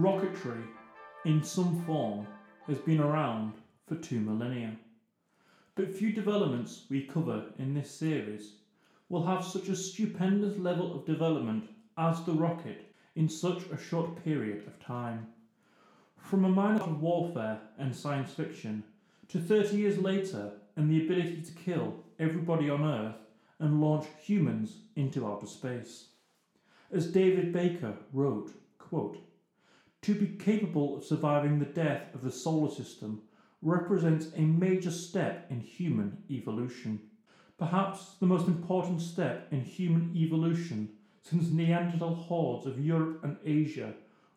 Rocketry, in some form, has been around for two millennia. But few developments we cover in this series will have such a stupendous level of development as the rocket in such a short period of time. From a minor of warfare and science fiction to 30 years later and the ability to kill everybody on Earth and launch humans into outer space. As David Baker wrote, quote, to be capable of surviving the death of the solar system represents a major step in human evolution. Perhaps the most important step in human evolution since Neanderthal hordes of Europe and Asia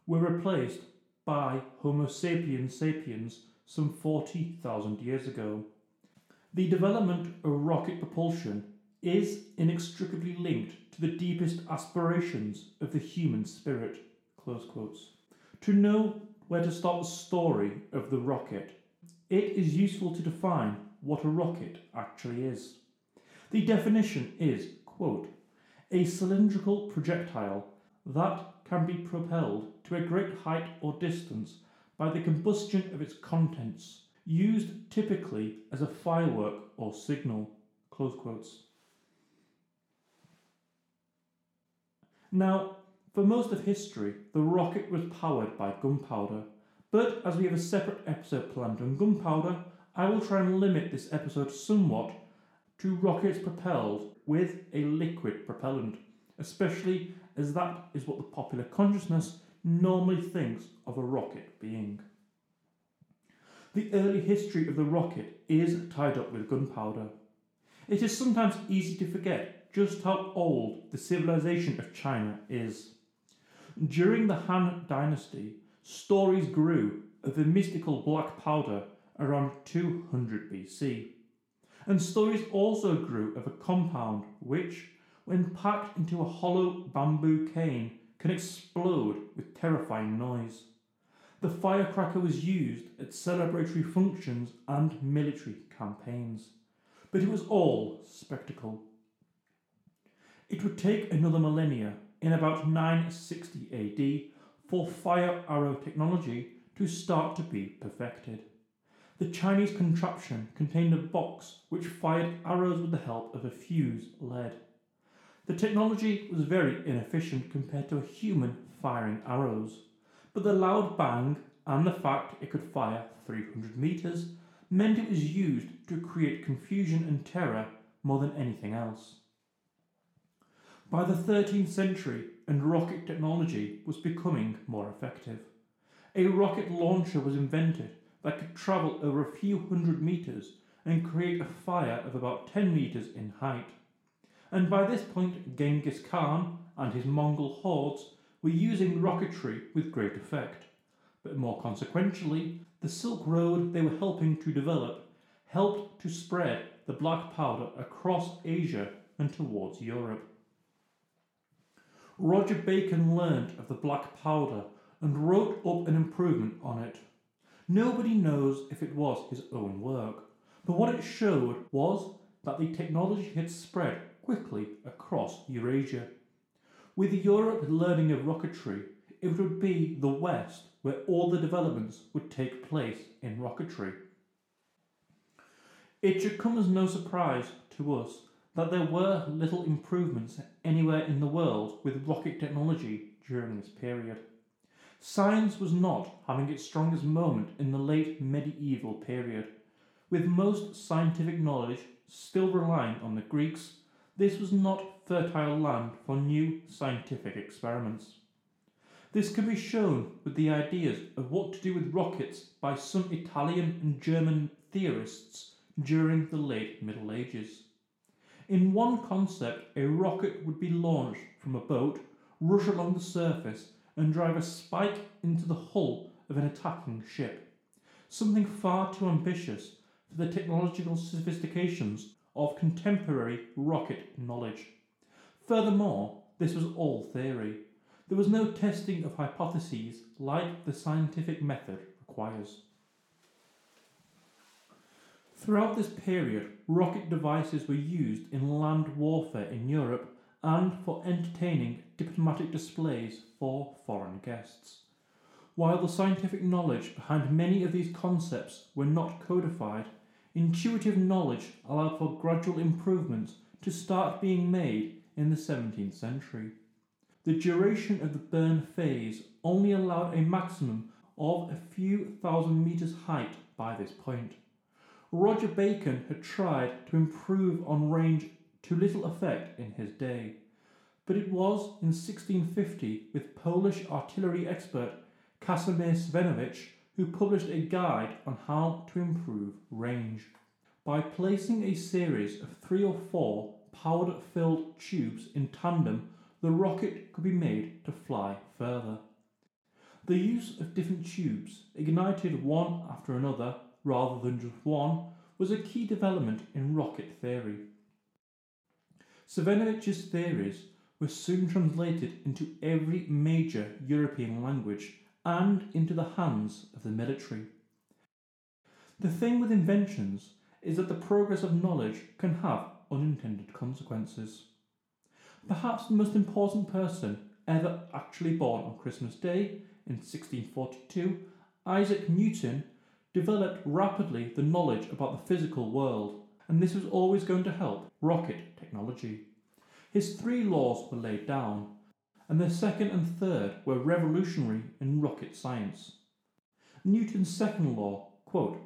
were replaced by Homo sapiens sapiens some 40,000 years ago. The development of rocket propulsion is inextricably linked to the deepest aspirations of the human spirit. Close quotes. To know where to start the story of the rocket, it is useful to define what a rocket actually is. The definition is, quote, a cylindrical projectile that can be propelled to a great height or distance by the combustion of its contents, used typically as a firework or signal. Close quotes. Now, for most of history, the rocket was powered by gunpowder, but as we have a separate episode planned on gunpowder, I will try and limit this episode somewhat to rockets propelled with a liquid propellant, especially as that is what the popular consciousness normally thinks of a rocket being. The early history of the rocket is tied up with gunpowder. It is sometimes easy to forget just how old the civilization of China is. During the Han Dynasty, stories grew of a mystical black powder around 200 BC. And stories also grew of a compound which, when packed into a hollow bamboo cane, can explode with terrifying noise. The firecracker was used at celebratory functions and military campaigns, but it was all spectacle. It would take another millennia in about 960 AD for fire arrow technology to start to be perfected. The Chinese contraption contained a box which fired arrows with the help of a fuse lead. The technology was very inefficient compared to a human firing arrows, but the loud bang and the fact it could fire 300 metres meant it was used to create confusion and terror more than anything else. By the 13th century, and rocket technology was becoming more effective. A rocket launcher was invented that could travel over a few hundred metres and create a fire of about 10 metres in height. And by this point, Genghis Khan and his Mongol hordes were using rocketry with great effect. But more consequentially, the Silk Road they were helping to develop helped to spread the black powder across Asia and towards Europe. Roger Bacon learnt of the black powder and wrote up an improvement on it. Nobody knows if it was his own work, but what it showed was that the technology had spread quickly across Eurasia. With Europe learning of rocketry, it would be the West where all the developments would take place in rocketry. It should come as no surprise to us that there were little improvements anywhere in the world with rocket technology during this period. Science was not having its strongest moment in the late medieval period. With most scientific knowledge still relying on the Greeks, this was not fertile land for new scientific experiments. This can be shown with the ideas of what to do with rockets by some Italian and German theorists during the late Middle Ages. In one concept, a rocket would be launched from a boat, rush along the surface, and drive a spike into the hull of an attacking ship. Something far too ambitious for the technological sophistications of contemporary rocket knowledge. Furthermore, this was all theory. There was no testing of hypotheses like the scientific method requires. Throughout this period, rocket devices were used in land warfare in Europe and for entertaining diplomatic displays for foreign guests. While the scientific knowledge behind many of these concepts were not codified, intuitive knowledge allowed for gradual improvements to start being made in the 17th century. The duration of the burn phase only allowed a maximum of a few thousand meters height by this point. Roger Bacon had tried to improve on range to little effect in his day, but it was in 1650 with Polish artillery expert Casimir Siemienowicz who published a guide on how to improve range. By placing a series of three or four powder filled tubes in tandem, the rocket could be made to fly further. The use of different tubes, ignited one after another rather than just one, was a key development in rocket theory. Siemienowicz's theories were soon translated into every major European language and into the hands of the military. The thing with inventions is that the progress of knowledge can have unintended consequences. Perhaps the most important person ever actually born on Christmas Day in 1642, Isaac Newton, developed rapidly the knowledge about the physical world, and this was always going to help rocket technology. His three laws were laid down, and the second and third were revolutionary in rocket science. Newton's second law, quote,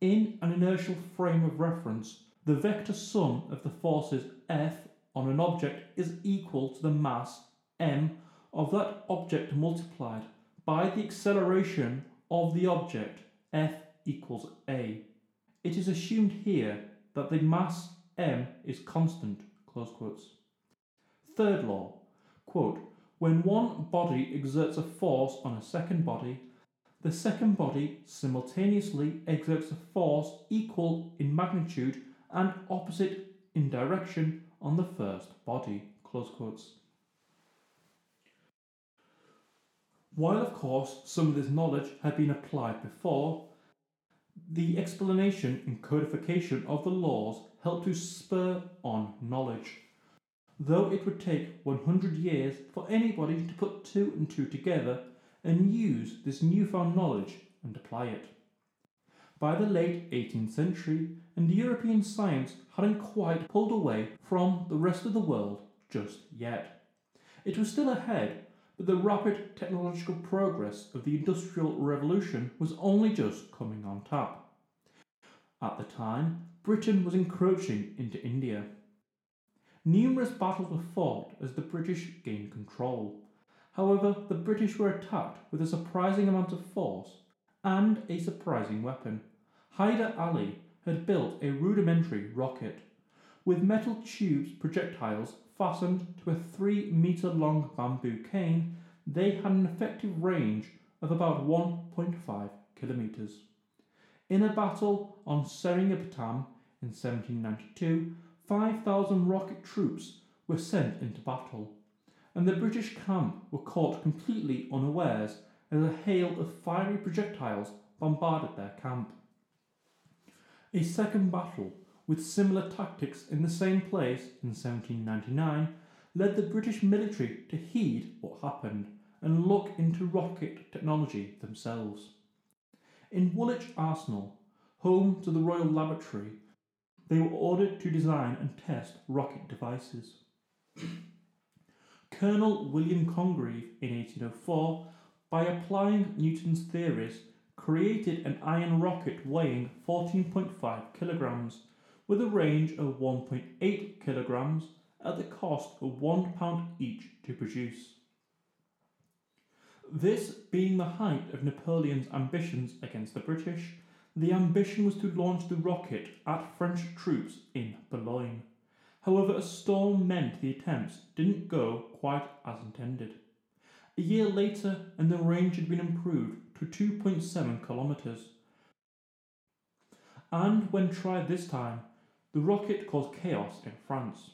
in an inertial frame of reference, the vector sum of the forces F on an object is equal to the mass m of that object multiplied by the acceleration of the object F equals a. It is assumed here that the mass m is constant. Third law, quote, when one body exerts a force on a second body, the second body simultaneously exerts a force equal in magnitude and opposite in direction on the first body. While, of course, some of this knowledge had been applied before, the explanation and codification of the laws helped to spur on knowledge. Though it would take 100 years for anybody to put two and two together and use this newfound knowledge and apply it. By the late 18th century, and European science hadn't quite pulled away from the rest of the world just yet. It was still ahead, but the rapid technological progress of the Industrial Revolution was only just coming on tap. At the time, Britain was encroaching into India. Numerous battles were fought as the British gained control. However, the British were attacked with a surprising amount of force and a surprising weapon. Hyder Ali had built a rudimentary rocket with metal tubes projectiles fastened to a 3 metre long bamboo cane. They had an effective range of about 1.5 kilometres. In a battle on Seringapatam in 1792, 5,000 rocket troops were sent into battle, and the British camp were caught completely unawares as a hail of fiery projectiles bombarded their camp. A second battle, with similar tactics in the same place in 1799, led the British military to heed what happened and look into rocket technology themselves. In Woolwich Arsenal, home to the Royal Laboratory, they were ordered to design and test rocket devices. Colonel William Congreve in 1804, by applying Newton's theories, created an iron rocket weighing 14.5 kilograms with a range of 1.8 kilograms at the cost of £1 each to produce. This being the height of Napoleon's ambitions against the British, the ambition was to launch the rocket at French troops in Boulogne. However, a storm meant the attempts didn't go quite as intended. A year later, and the range had been improved to 2.7 kilometres. And when tried this time, the rocket caused chaos in France.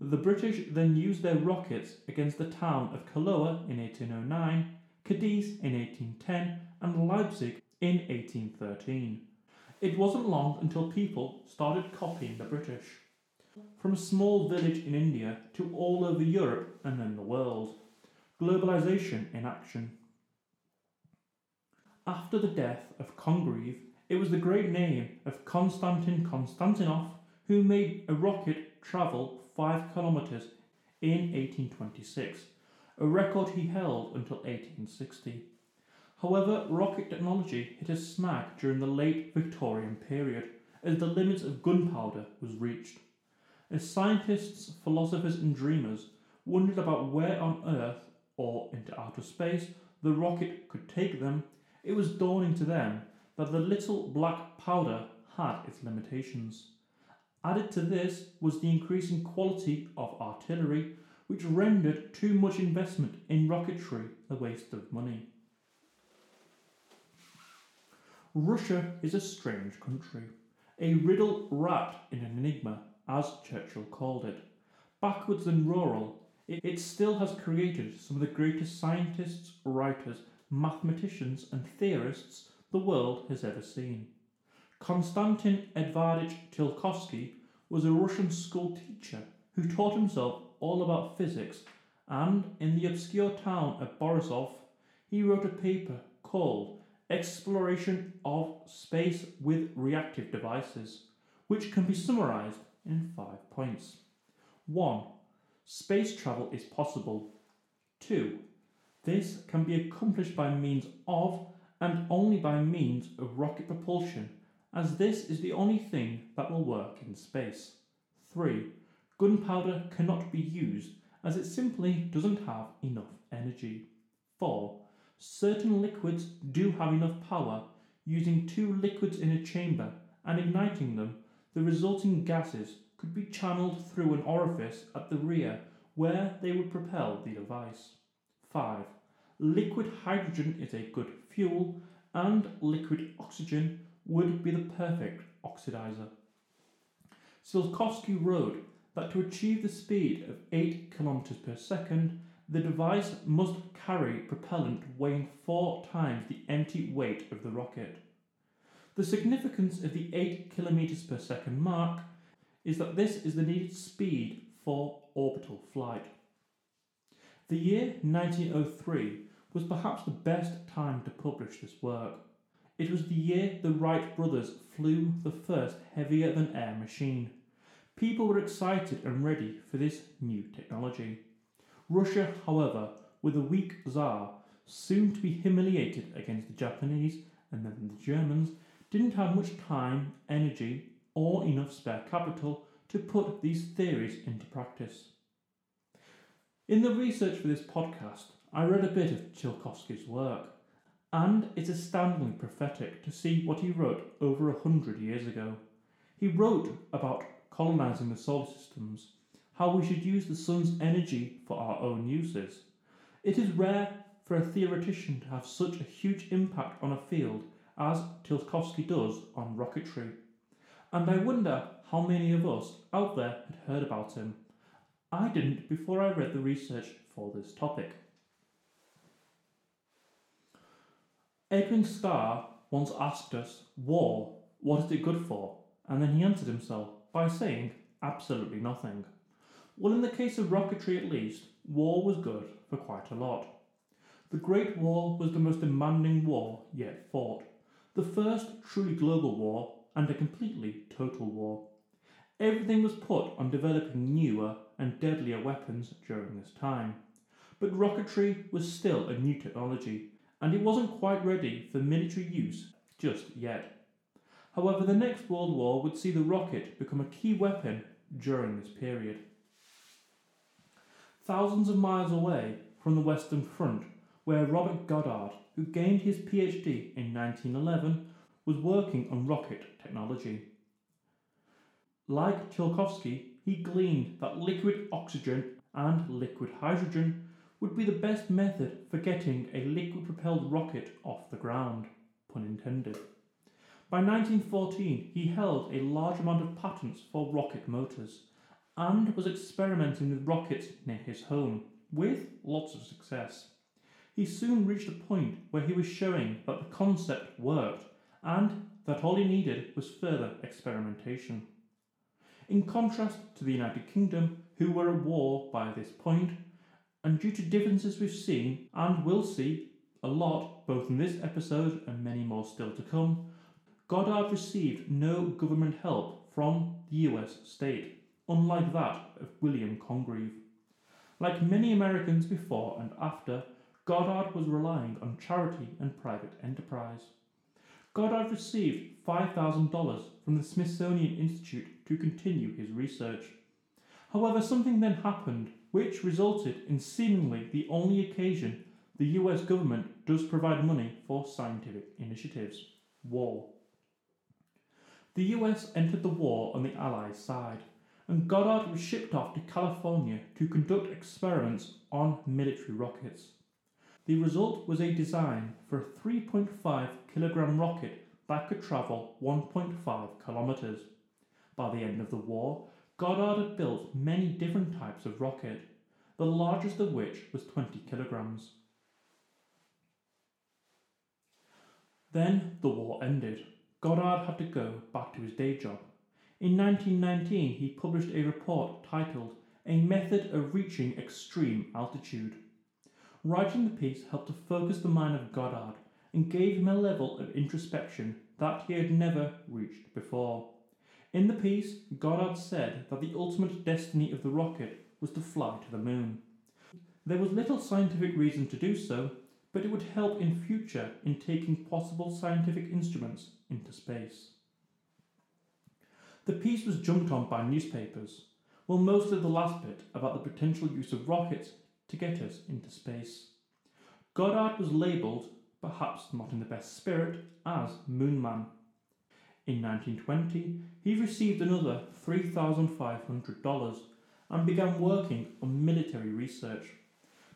The British then used their rockets against the town of Kaloa in 1809, Cadiz in 1810, and Leipzig in 1813. It wasn't long until people started copying the British. From a small village in India to all over Europe and then the world. Globalization in action. After the death of Congreve, it was the great name of Konstantin Konstantinov who made a rocket travel 5 kilometres in 1826, a record he held until 1860. However, rocket technology hit a snag during the late Victorian period as the limits of gunpowder was reached. As scientists, philosophers, and dreamers wondered about where on Earth or into outer space the rocket could take them, it was dawning to them that the little black powder had its limitations. Added to this was the increasing quality of artillery, which rendered too much investment in rocketry a waste of money. Russia is a strange country, a riddle wrapped in an enigma, as Churchill called it. Backwards and rural, it, still has created some of the greatest scientists, writers, mathematicians, and theorists the world has ever seen. Konstantin Edvardich Tsiolkovsky was a Russian school teacher who taught himself all about physics, and in the obscure town of Borisov, he wrote a paper called Exploration of Space with Reactive Devices, which can be summarized in five points. 1. Space travel is possible. 2. This can be accomplished by means of and only by means of rocket propulsion, as this is the only thing that will work in space. 3. Gunpowder cannot be used as it simply doesn't have enough energy. 4. Certain liquids do have enough power. Using two liquids in a chamber and igniting them, the resulting gases could be channeled through an orifice at the rear where they would propel the device. 5. Liquid hydrogen is a good fuel, and liquid oxygen would be the perfect oxidizer. Tsiolkovsky wrote that to achieve the speed of 8 km per second, the device must carry propellant weighing four times the empty weight of the rocket. The significance of the 8 km per second mark is that this is the needed speed for orbital flight. The year 1903 was perhaps the best time to publish this work. It was the year the Wright brothers flew the first heavier than air machine. People were excited and ready for this new technology. Russia, however, with a weak Tsar, soon to be humiliated against the Japanese and then the Germans, didn't have much time, energy, or enough spare capital to put these theories into practice. In the research for this podcast, I read a bit of Tsiolkovsky's work, and it's astoundingly prophetic to see what he wrote over a hundred years ago. He wrote about colonizing the solar systems, how we should use the sun's energy for our own uses. It is rare for a theoretician to have such a huge impact on a field as Tsiolkovsky does on rocketry. And I wonder how many of us out there had heard about him. I didn't before I read the research for this topic. Edwin Starr once asked us, War, what is it good for? And then he answered himself by saying, absolutely nothing. Well, in the case of rocketry at least, war was good for quite a lot. The Great War was the most demanding war yet fought, the first truly global war and a completely total war. Everything was put on developing newer and deadlier weapons during this time. But rocketry was still a new technology and it wasn't quite ready for military use just yet. However, the next World War would see the rocket become a key weapon during this period. Thousands of miles away from the Western Front, where Robert Goddard, who gained his PhD in 1911, was working on rocket technology. Like Tsiolkovsky, he gleaned that liquid oxygen and liquid hydrogen would be the best method for getting a liquid propelled rocket off the ground, pun intended. By 1914, he held a large amount of patents for rocket motors and was experimenting with rockets near his home, with lots of success. He soon reached a point where he was showing that the concept worked and that all he needed was further experimentation. In contrast to the United Kingdom, who were at war by this point, and due to differences we've seen and will see a lot, both in this episode and many more still to come, Goddard received no government help from the US state, unlike that of William Congreve. Like many Americans before and after, Goddard was relying on charity and private enterprise. Goddard received $5,000 from the Smithsonian Institute to continue his research. However, something then happened which resulted in seemingly the only occasion the US government does provide money for scientific initiatives war. The US entered the war on the Allies' side, and Goddard was shipped off to California to conduct experiments on military rockets. The result was a design for a 3.5 kilogram rocket that could travel 1.5 kilometers. By the end of the war, Goddard had built many different types of rocket, the largest of which was 20 kilograms. Then the war ended. Goddard had to go back to his day job. In 1919, he published a report titled A Method of Reaching Extreme Altitude. Writing the piece helped to focus the mind of Goddard and gave him a level of introspection that he had never reached before. In the piece, Goddard said that the ultimate destiny of the rocket was to fly to the moon. There was little scientific reason to do so, but it would help in future in taking possible scientific instruments into space. The piece was jumped on by newspapers, well, mostly the last bit about the potential use of rockets to get us into space. Goddard was labelled, perhaps not in the best spirit, as Moonman. In 1920, he received another $3,500 and began working on military research,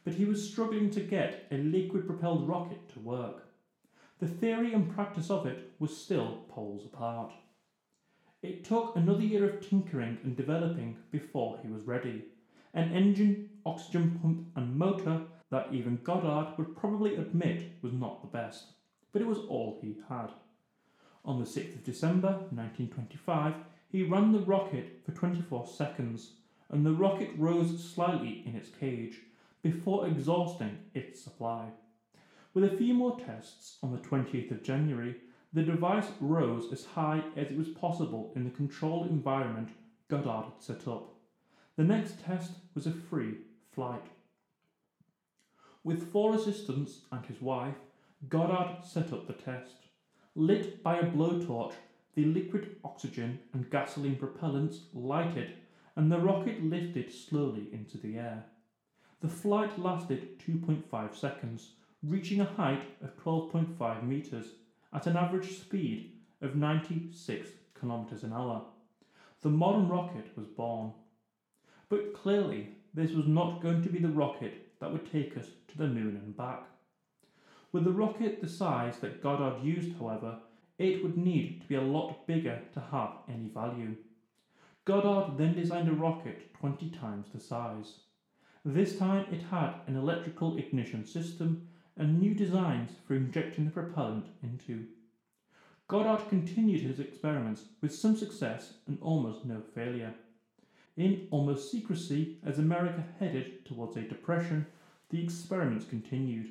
but he was struggling to get a liquid propelled rocket to work. The theory and practice of it was still poles apart. It took another year of tinkering and developing before he was ready. An engine, oxygen pump, and motor that even Goddard would probably admit was not the best, but it was all he had. On the 6th of December 1925, he ran the rocket for 24 seconds, and the rocket rose slightly in its cage before exhausting its supply. With a few more tests on the 20th of January, the device rose as high as it was possible in the controlled environment Goddard had set up. The next test was a free flight. With four assistants and his wife, Goddard set up the test. Lit by a blowtorch, the liquid oxygen and gasoline propellants lighted, and the rocket lifted slowly into the air. The flight lasted 2.5 seconds, reaching a height of 12.5 metres at an average speed of 96 kilometres an hour. The modern rocket was born. But clearly, this was not going to be the rocket that would take us to the moon and back. With the rocket the size that Goddard used, however, it would need to be a lot bigger to have any value. Goddard then designed a rocket 20 times the size. This time it had an electrical ignition system and new designs for injecting the propellant into. Goddard continued his experiments with some success and almost no failure. In almost secrecy, as America headed towards a depression, the experiments continued.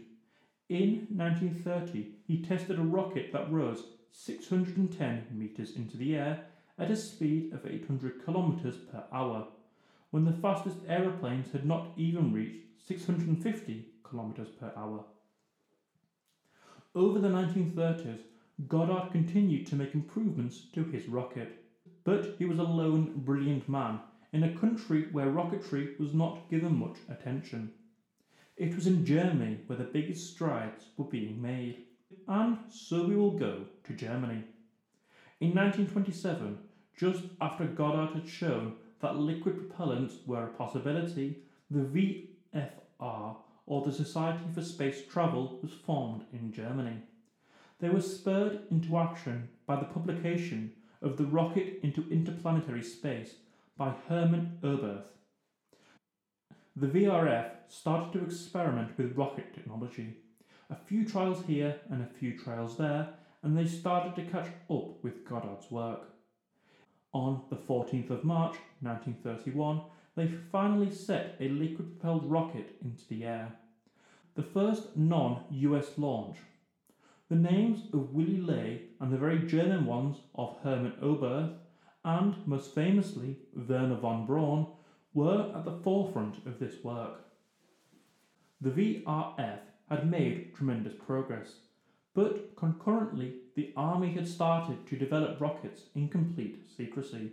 In 1930, he tested a rocket that rose 610 metres into the air at a speed of 800 kilometres per hour, when the fastest aeroplanes had not even reached 650 kilometres per hour. Over the 1930s, Goddard continued to make improvements to his rocket, but he was a lone, brilliant man in a country where rocketry was not given much attention. It was in Germany where the biggest strides were being made, and so we will go to Germany. In 1927, just after Goddard had shown that liquid propellants were a possibility, the VFR or the Society for Space Travel was formed in Germany. They were spurred into action by the publication of The Rocket into Interplanetary Space by Hermann Oberth. The VRF started to experiment with rocket technology. A few trials here and a few trials there, and they started to catch up with Goddard's work. On the 14th of March 1931, they finally set a liquid propelled rocket into the air. the first non US launch. The names of Willy Ley and the very German ones of Hermann Oberth and, most famously, Wernher von Braun were at the forefront of this work. The VRF had made tremendous progress, but concurrently the army had started to develop rockets in complete secrecy.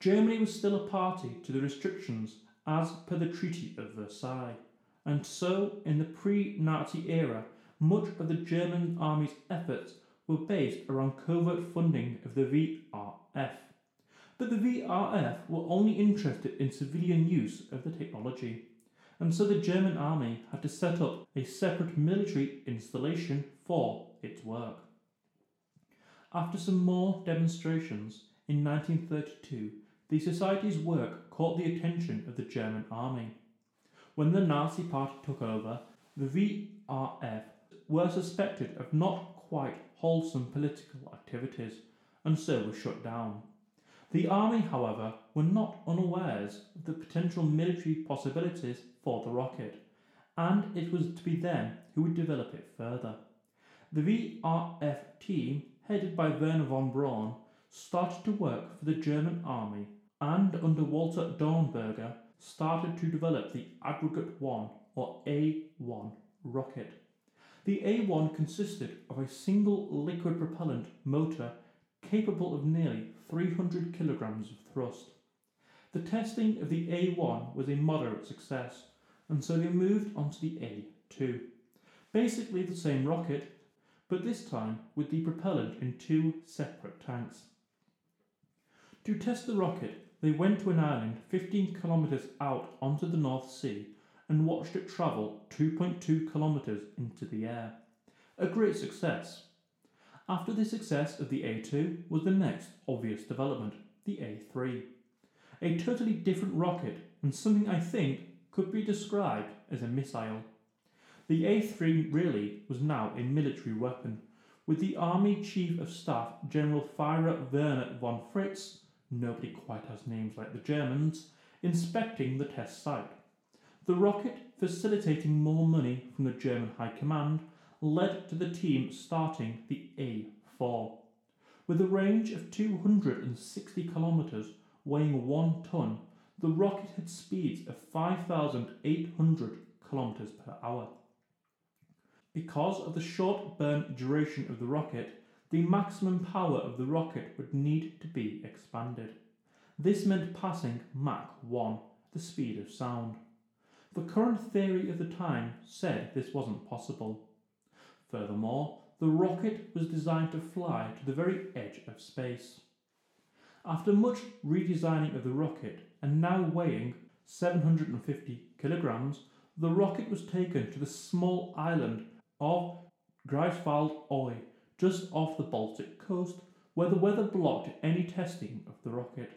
Germany was still a party to the restrictions as per the Treaty of Versailles, and so in the pre Nazi era, much of the German army's efforts were based around covert funding of the VRF. But the VRF were only interested in civilian use of the technology, and so the German army had to set up a separate military installation for its work. After some more demonstrations, in 1932, the Society's work caught the attention of the German army. When the Nazi Party took over, the VRF were suspected of not quite wholesome political activities and so were shut down. The army, however, were not unawares of the potential military possibilities for the rocket, and it was to be them who would develop it further. The VRF team, headed by Wernher von Braun, started to work for the German army and under Walter Dornberger started to develop the Aggregate 1 or A1 rocket. The A1 consisted of a single liquid propellant motor capable of nearly 300 kilograms of thrust. The testing of the A1 was a moderate success, and so they moved on to the A2. Basically the same rocket, but this time with the propellant in two separate tanks. To test the rocket, they went to an island 15 kilometres out onto the North Sea and watched it travel 2.2 kilometres into the air. A great success. After the success of the A2 was the next obvious development, the A3. A totally different rocket and something I think could be described as a missile. The A3 really was now a military weapon, with the Army Chief of Staff General Führer Werner von Fritsch, nobody quite has names like the Germans, inspecting the test site. The rocket, facilitating more money from the German High Command, led to the team starting the A4. With a range of 260 kilometres, weighing 1 tonne, the rocket had speeds of 5,800 kilometres per hour. Because of the short burn duration of the rocket, the maximum power of the rocket would need to be expanded. This meant passing Mach 1, the speed of sound. The current theory of the time said this wasn't possible. Furthermore, the rocket was designed to fly to the very edge of space. After much redesigning of the rocket and now weighing 750 kilograms, the rocket was taken to the small island of Greifswalder Oie, just off the Baltic coast, where the weather blocked any testing of the rocket.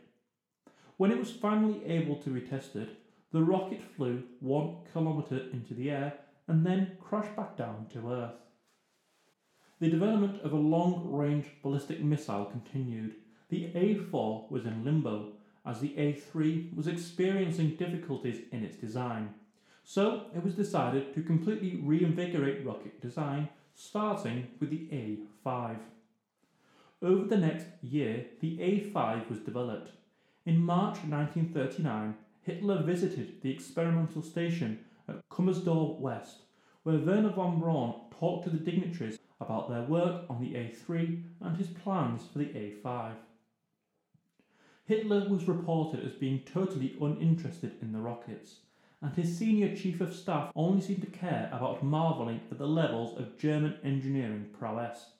When it was finally able to be tested, the rocket flew one kilometre into the air and then crashed back down to Earth. The development of a long range ballistic missile continued. The A4 was in limbo, as the A3 was experiencing difficulties in its design. So it was decided to completely reinvigorate rocket design, starting with the A5. Over the next year, the A5 was developed. In March 1939, Hitler visited the experimental station at Kummersdorf West, where Wernher von Braun talked to the dignitaries about their work on the A3 and his plans for the A5. Hitler was reported as being totally uninterested in the rockets, and his senior chief of staff only seemed to care about marvelling at the levels of German engineering prowess.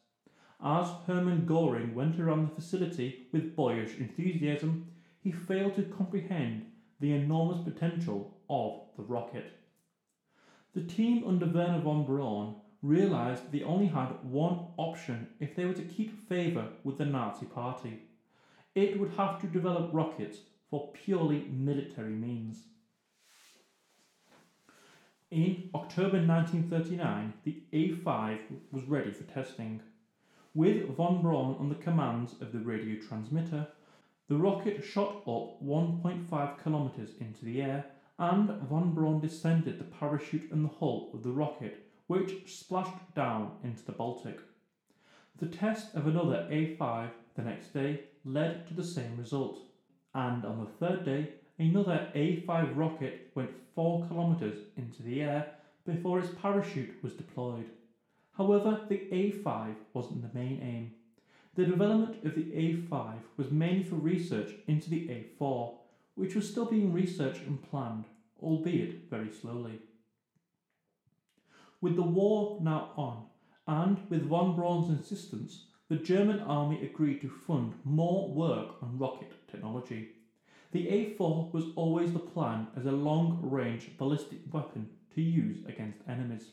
As Hermann Göring went around the facility with boyish enthusiasm, he failed to comprehend the enormous potential of the rocket. The team under Wernher von Braun realised they only had one option if they were to keep favour with the Nazi Party. It would have to develop rockets for purely military means. In October 1939, the A5 was ready for testing. With von Braun on the commands of the radio transmitter, the rocket shot up 1.5 kilometres into the air and von Braun descended the parachute and the hull of the rocket, which splashed down into the Baltic. The test of another A5 the next day led to the same result, and on the third day, another A5 rocket went 4 kilometres into the air before its parachute was deployed. However, the A5 wasn't the main aim. The development of the A5 was mainly for research into the A4, which was still being researched and planned, albeit very slowly. With the war now on, and with von Braun's insistence, the German army agreed to fund more work on rocket technology. The A4 was always the plan as a long range ballistic weapon to use against enemies.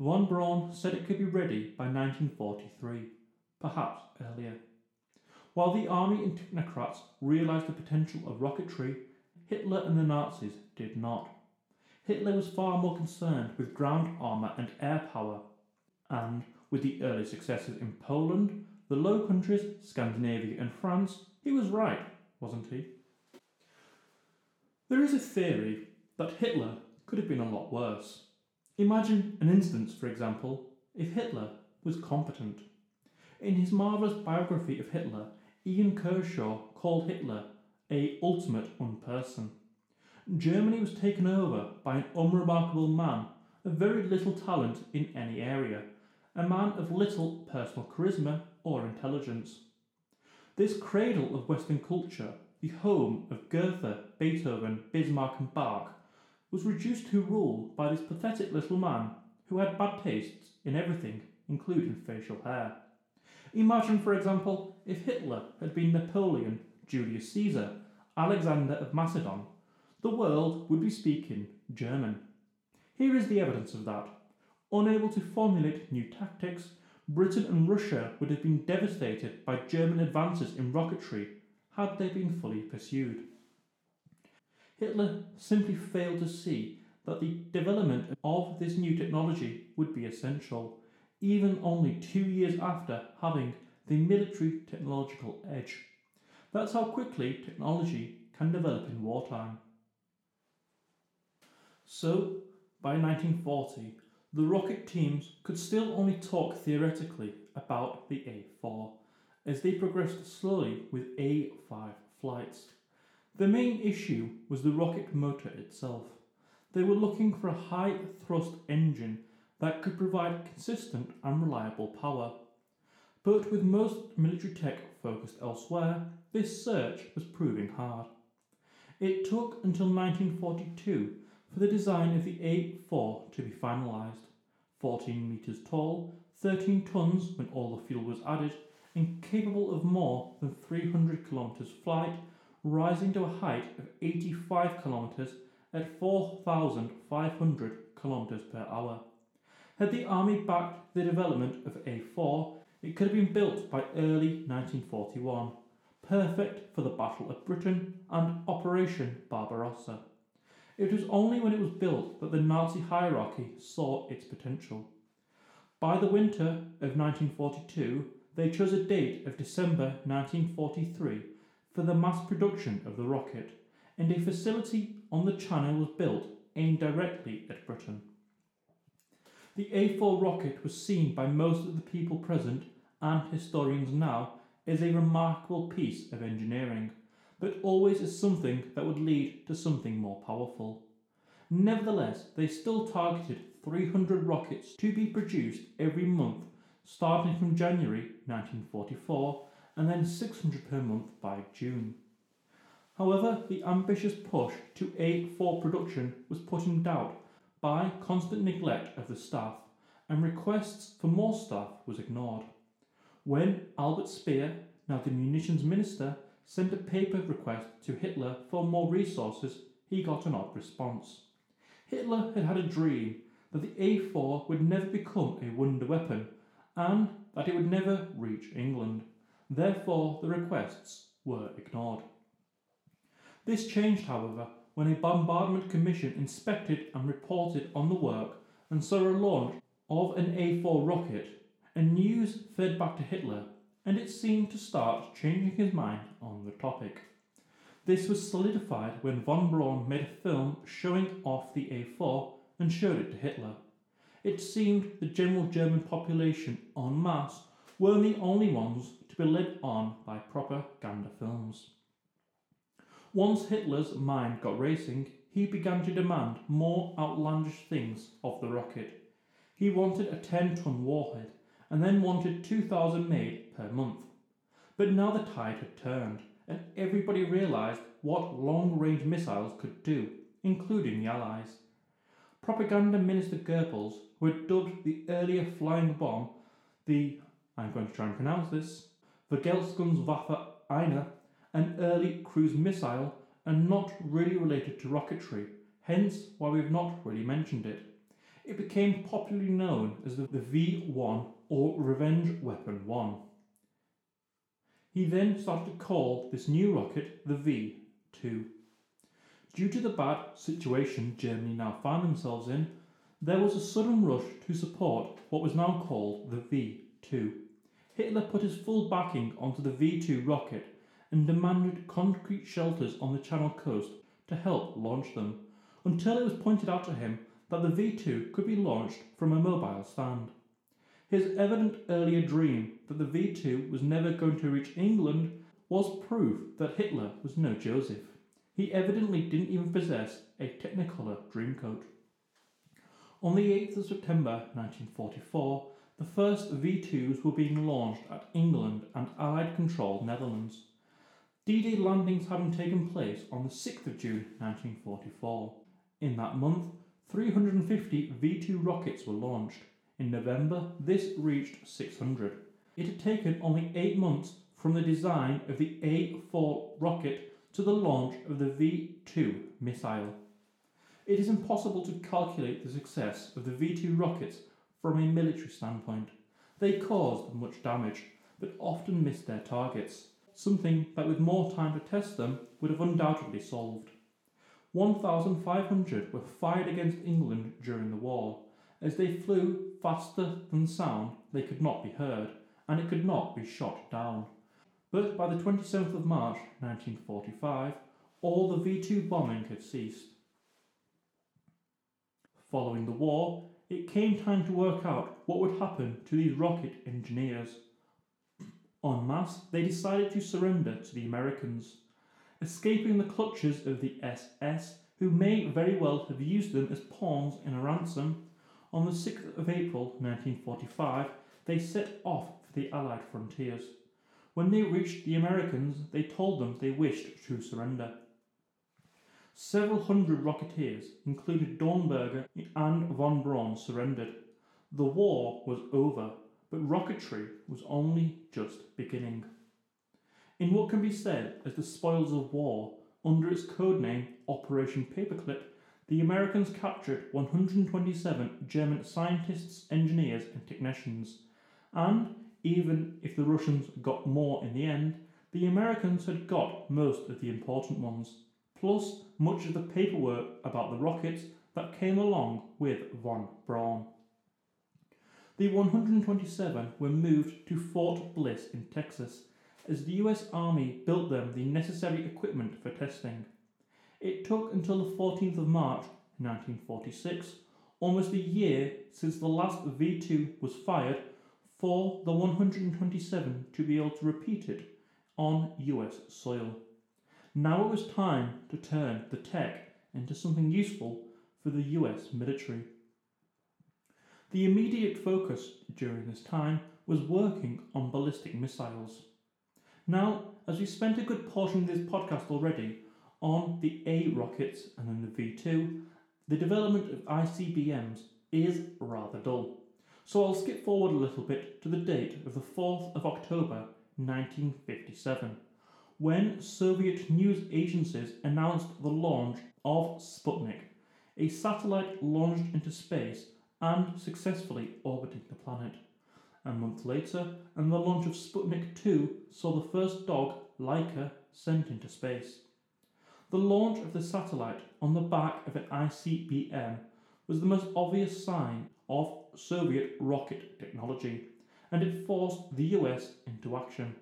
Von Braun said it could be ready by 1943, perhaps earlier. While the army and technocrats realised the potential of rocketry, Hitler and the Nazis did not. Hitler was far more concerned with ground armour and air power, and with the early successes in Poland, the Low Countries, Scandinavia, and France, he was right, wasn't he? There is a theory that Hitler could have been a lot worse. Imagine an instance, for example, if Hitler was competent. In his marvellous biography of Hitler, Ian Kershaw called Hitler a ultimate unperson. Germany was taken over by an unremarkable man of very little talent in any area, a man of little personal charisma or intelligence. This cradle of Western culture, the home of Goethe, Beethoven, Bismarck, and Bach, was reduced to rule by this pathetic little man who had bad tastes in everything, including facial hair. Imagine, for example, if Hitler had been Napoleon, Julius Caesar, Alexander of Macedon, the world would be speaking German. Here is the evidence of that. Unable to formulate new tactics, Britain and Russia would have been devastated by German advances in rocketry had they been fully pursued. Hitler simply failed to see that the development of this new technology would be essential, even only two years after having the military technological edge. That's how quickly technology can develop in wartime. So, by 1940, the rocket teams could still only talk theoretically about the A4 as they progressed slowly with A5 flights. The main issue was the rocket motor itself. They were looking for a high thrust engine that could provide consistent and reliable power. But with most military tech focused elsewhere, this search was proving hard. It took until 1942 for the design of the A4 to be finalised. 14 metres tall, 13 tonnes when all the fuel was added, and capable of more than 300 kilometres flight rising to a height of 85 kilometres at 4,500 kilometres per hour. Had the Army backed the development of A4, it could have been built by early 1941, perfect for the Battle of Britain and Operation Barbarossa. It was only when it was built that the Nazi hierarchy saw its potential. By the winter of 1942, they chose a date of December 1943 for the mass production of the rocket, and a facility on the channel was built aimed directly at Britain. The A4 rocket was seen by most of the people present and historians now as a remarkable piece of engineering, but always as something that would lead to something more powerful. Nevertheless, they still targeted 300 rockets to be produced every month starting from January 1944 and then 600 per month by June. However, the ambitious push to A4 production was put in doubt by constant neglect of the staff, and requests for more staff was ignored. When Albert Speer, now the munitions minister, sent a paper request to Hitler for more resources, he got an odd response. Hitler had had a dream that the A4 would never become a wonder weapon and that it would never reach England. Therefore, the requests were ignored. This changed, however, when a bombardment commission inspected and reported on the work and saw a launch of an A4 rocket, and news fed back to Hitler, and it seemed to start changing his mind on the topic. This was solidified when von Braun made a film showing off the A4 and showed it to Hitler. It seemed the general German population en masse weren't the only ones to be led on by propaganda films. Once Hitler's mind got racing, he began to demand more outlandish things of the rocket. He wanted a 10 ton warhead and then wanted 2,000 made per month. But now the tide had turned, and everybody realised what long range missiles could do, including the Allies. Propaganda Minister Goebbels, who had dubbed the earlier flying bomb the, I'm going to try and pronounce this, Vergeltungswaffe eine, an early cruise missile and not really related to rocketry, hence why we've not really mentioned it. It became popularly known as the, the V 1 or Revenge Weapon 1. He then started to call this new rocket the V 2. Due to the bad situation Germany now found themselves in, there was a sudden rush to support what was now called the V 2. Hitler put his full backing onto the V 2 rocket and demanded concrete shelters on the Channel coast to help launch them, until it was pointed out to him that the V 2 could be launched from a mobile stand. His evident earlier dream that the V 2 was never going to reach England was proof that Hitler was no Joseph. He evidently didn't even possess a Technicolor Dreamcoat. On the 8th of September 1944, the first V 2s were being launched at England and Allied controlled Netherlands. D Day landings having taken place on the 6th of June 1944. In that month, 350 V 2 rockets were launched. In November, this reached 600. It had taken only eight months from the design of the A 4 rocket to the launch of the V 2 missile. It is impossible to calculate the success of the V 2 rockets from a military standpoint. They caused much damage, but often missed their targets something that with more time to test them would have undoubtedly solved. 1,500 were fired against England during the war. As they flew faster than sound, they could not be heard, and it could not be shot down. But by the 27th of March 1945, all the V 2 bombing had ceased. Following the war, it came time to work out what would happen to these rocket engineers. En masse, they decided to surrender to the Americans, escaping the clutches of the SS, who may very well have used them as pawns in a ransom. On the 6th of April 1945, they set off for the Allied frontiers. When they reached the Americans, they told them they wished to surrender. Several hundred Rocketeers, including Dornberger and von Braun, surrendered. The war was over but rocketry was only just beginning. In what can be said as the spoils of war, under its code name Operation Paperclip, the Americans captured 127 German scientists, engineers, and technicians. And even if the Russians got more in the end, the Americans had got most of the important ones, plus much of the paperwork about the rockets that came along with von Braun. The 127 were moved to Fort Bliss in Texas as the US Army built them the necessary equipment for testing. It took until the 14th of March 1946, almost a year since the last V 2 was fired, for the 127 to be able to repeat it on US soil. Now it was time to turn the tech into something useful for the US military. The immediate focus during this time was working on ballistic missiles. Now, as we spent a good portion of this podcast already on the A rockets and then the V 2, the development of ICBMs is rather dull. So I'll skip forward a little bit to the date of the 4th of October 1957, when Soviet news agencies announced the launch of Sputnik, a satellite launched into space and successfully orbiting the planet. A month later, and the launch of Sputnik 2 saw the first dog, Laika, sent into space. The launch of the satellite on the back of an ICBM was the most obvious sign of Soviet rocket technology, and it forced the US into action.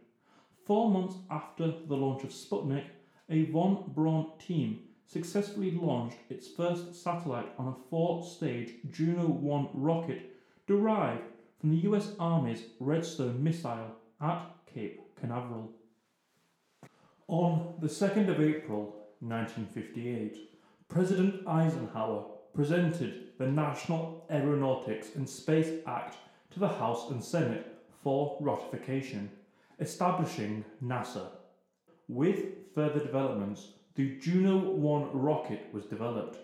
Four months after the launch of Sputnik, a von Braun team successfully launched its first satellite on a four stage Juno 1 rocket derived from the US Army's Redstone missile at Cape Canaveral. On the 2nd of April 1958, President Eisenhower presented the National Aeronautics and Space Act to the House and Senate for ratification, establishing NASA. With further developments, the Juno 1 rocket was developed,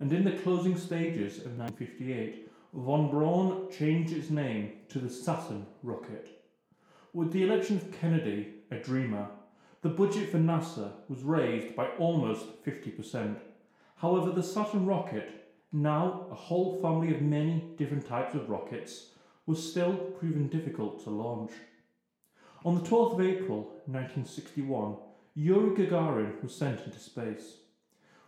and in the closing stages of 1958, von Braun changed its name to the Saturn rocket. With the election of Kennedy, a dreamer, the budget for NASA was raised by almost 50%. However, the Saturn rocket, now a whole family of many different types of rockets, was still proving difficult to launch. On the 12th of April 1961, Yuri Gagarin was sent into space.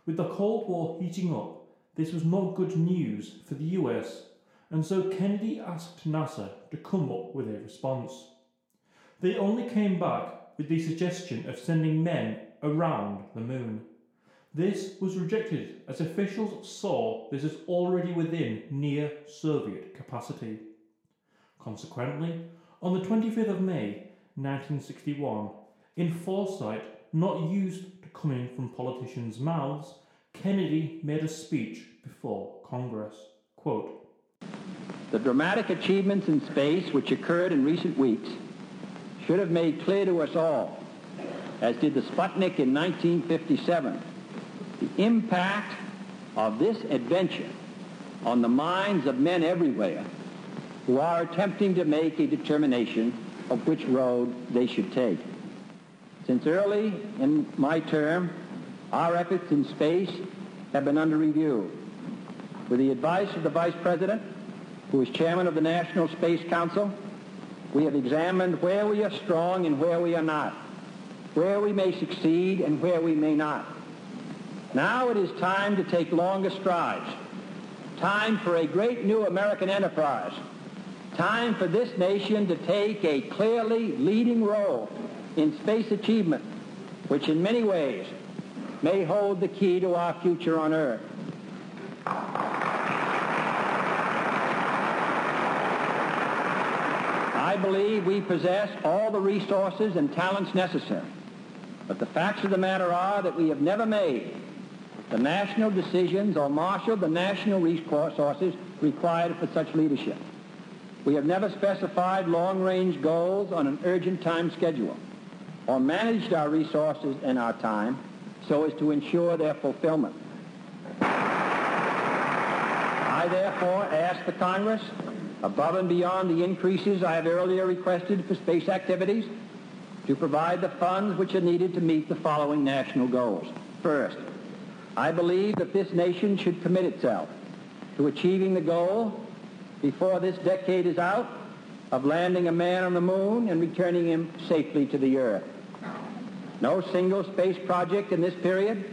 With the Cold War heating up, this was not good news for the US, and so Kennedy asked NASA to come up with a response. They only came back with the suggestion of sending men around the moon. This was rejected as officials saw this as already within near Soviet capacity. Consequently, on the 25th of May 1961, in foresight not used to coming from politicians' mouths, Kennedy made a speech before Congress. Quote, the dramatic achievements in space which occurred in recent weeks should have made clear to us all, as did the Sputnik in 1957, the impact of this adventure on the minds of men everywhere who are attempting to make a determination of which road they should take. Since early in my term, our efforts in space have been under review. With the advice of the Vice President, who is Chairman of the National Space Council, we have examined where we are strong and where we are not, where we may succeed and where we may not. Now it is time to take longer strides, time for a great new American enterprise, time for this nation to take a clearly leading role in space achievement, which in many ways may hold the key to our future on Earth. I believe we possess all the resources and talents necessary. But the facts of the matter are that we have never made the national decisions or marshaled the national resources required for such leadership. We have never specified long-range goals on an urgent time schedule or managed our resources and our time so as to ensure their fulfillment. I therefore ask the Congress, above and beyond the increases I have earlier requested for space activities, to provide the funds which are needed to meet the following national goals. First, I believe that this nation should commit itself to achieving the goal before this decade is out of landing a man on the moon and returning him safely to the earth. No single space project in this period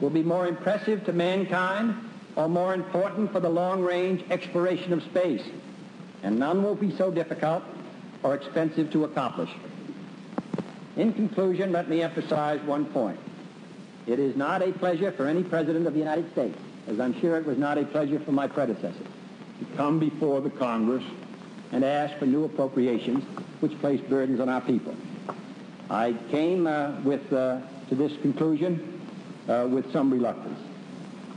will be more impressive to mankind or more important for the long-range exploration of space, and none will be so difficult or expensive to accomplish. In conclusion, let me emphasize one point. It is not a pleasure for any president of the United States, as I'm sure it was not a pleasure for my predecessors, to come before the Congress and ask for new appropriations which place burdens on our people. I came uh, with, uh, to this conclusion uh, with some reluctance.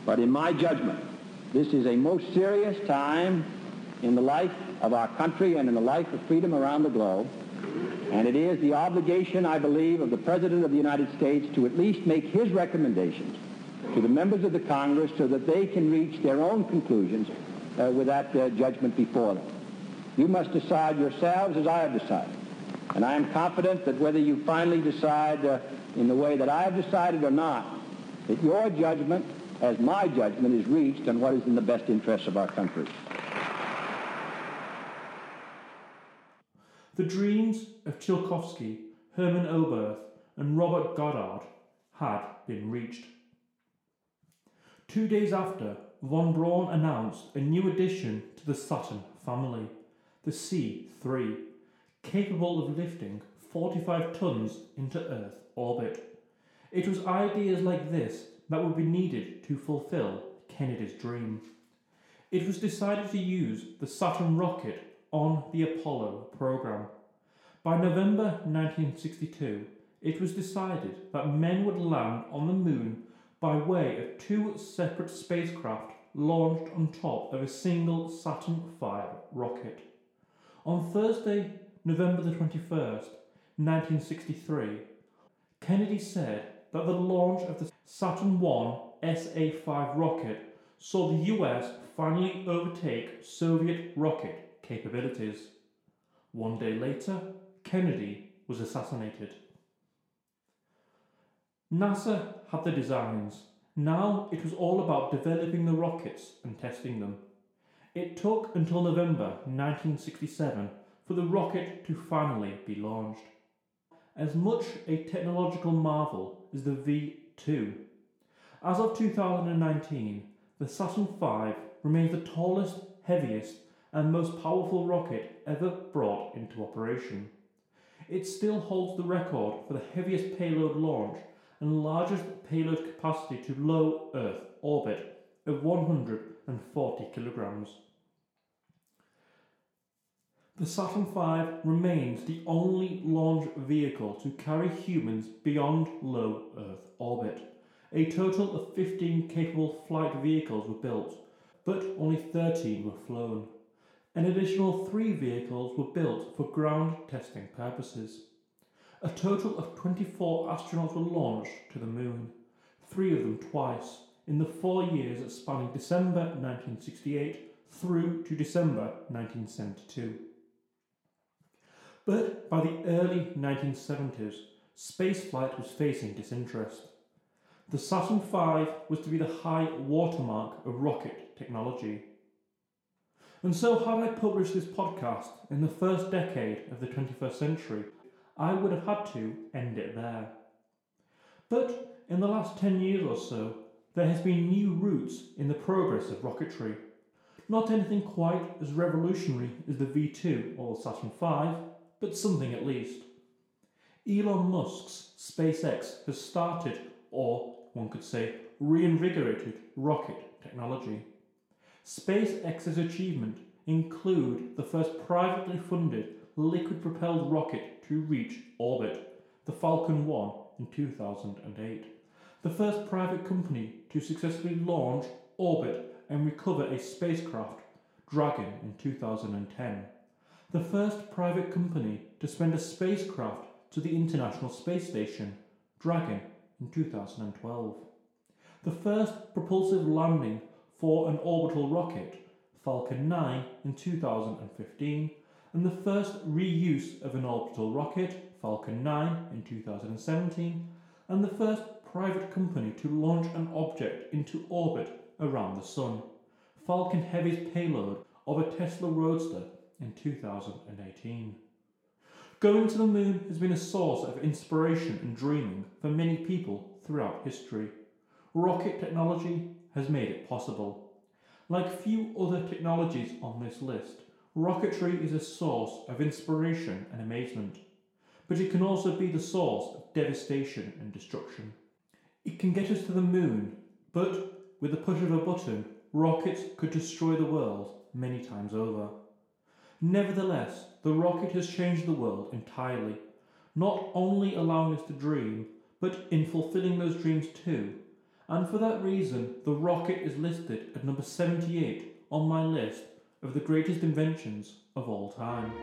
But in my judgment, this is a most serious time in the life of our country and in the life of freedom around the globe. And it is the obligation, I believe, of the President of the United States to at least make his recommendations to the members of the Congress so that they can reach their own conclusions uh, with that uh, judgment before them. You must decide yourselves as I have decided. And I am confident that whether you finally decide uh, in the way that I have decided or not, that your judgment, as my judgment, is reached on what is in the best interests of our country. The dreams of Tsiolkovsky, Hermann Oberth, and Robert Goddard had been reached. Two days after, von Braun announced a new addition to the Saturn family, the C-3 capable of lifting 45 tons into Earth orbit. It was ideas like this that would be needed to fulfill Kennedy's dream. It was decided to use the Saturn rocket on the Apollo program. By November 1962, it was decided that men would land on the moon by way of two separate spacecraft launched on top of a single Saturn V rocket. On Thursday, November the 21st, 1963, Kennedy said that the launch of the Saturn I SA 5 rocket saw the US finally overtake Soviet rocket capabilities. One day later, Kennedy was assassinated. NASA had the designs. Now it was all about developing the rockets and testing them. It took until November 1967 for the rocket to finally be launched. As much a technological marvel as the V 2. As of 2019, the Saturn V remains the tallest, heaviest, and most powerful rocket ever brought into operation. It still holds the record for the heaviest payload launch and largest payload capacity to low Earth orbit of 140 kilograms. The Saturn V remains the only launch vehicle to carry humans beyond low Earth orbit. A total of 15 capable flight vehicles were built, but only 13 were flown. An additional three vehicles were built for ground testing purposes. A total of 24 astronauts were launched to the moon, three of them twice, in the four years spanning December 1968 through to December 1972. But by the early 1970s, spaceflight was facing disinterest. The Saturn V was to be the high watermark of rocket technology. And so, had I published this podcast in the first decade of the 21st century, I would have had to end it there. But in the last 10 years or so, there has been new routes in the progress of rocketry. Not anything quite as revolutionary as the V2 or Saturn V, but something at least. Elon Musk's SpaceX has started, or one could say, reinvigorated rocket technology. SpaceX's achievement include the first privately funded liquid propelled rocket to reach orbit, the Falcon 1 in 2008. The first private company to successfully launch, orbit, and recover a spacecraft, Dragon in 2010 the first private company to send a spacecraft to the International Space Station, Dragon, in 2012. The first propulsive landing for an orbital rocket, Falcon 9, in 2015, and the first reuse of an orbital rocket, Falcon 9, in 2017, and the first private company to launch an object into orbit around the Sun, Falcon Heavy's payload of a Tesla Roadster in 2018. Going to the moon has been a source of inspiration and dreaming for many people throughout history. Rocket technology has made it possible. Like few other technologies on this list, rocketry is a source of inspiration and amazement, but it can also be the source of devastation and destruction. It can get us to the moon, but with the push of a button, rockets could destroy the world many times over. Nevertheless, the rocket has changed the world entirely, not only allowing us to dream, but in fulfilling those dreams too. And for that reason, the rocket is listed at number 78 on my list of the greatest inventions of all time.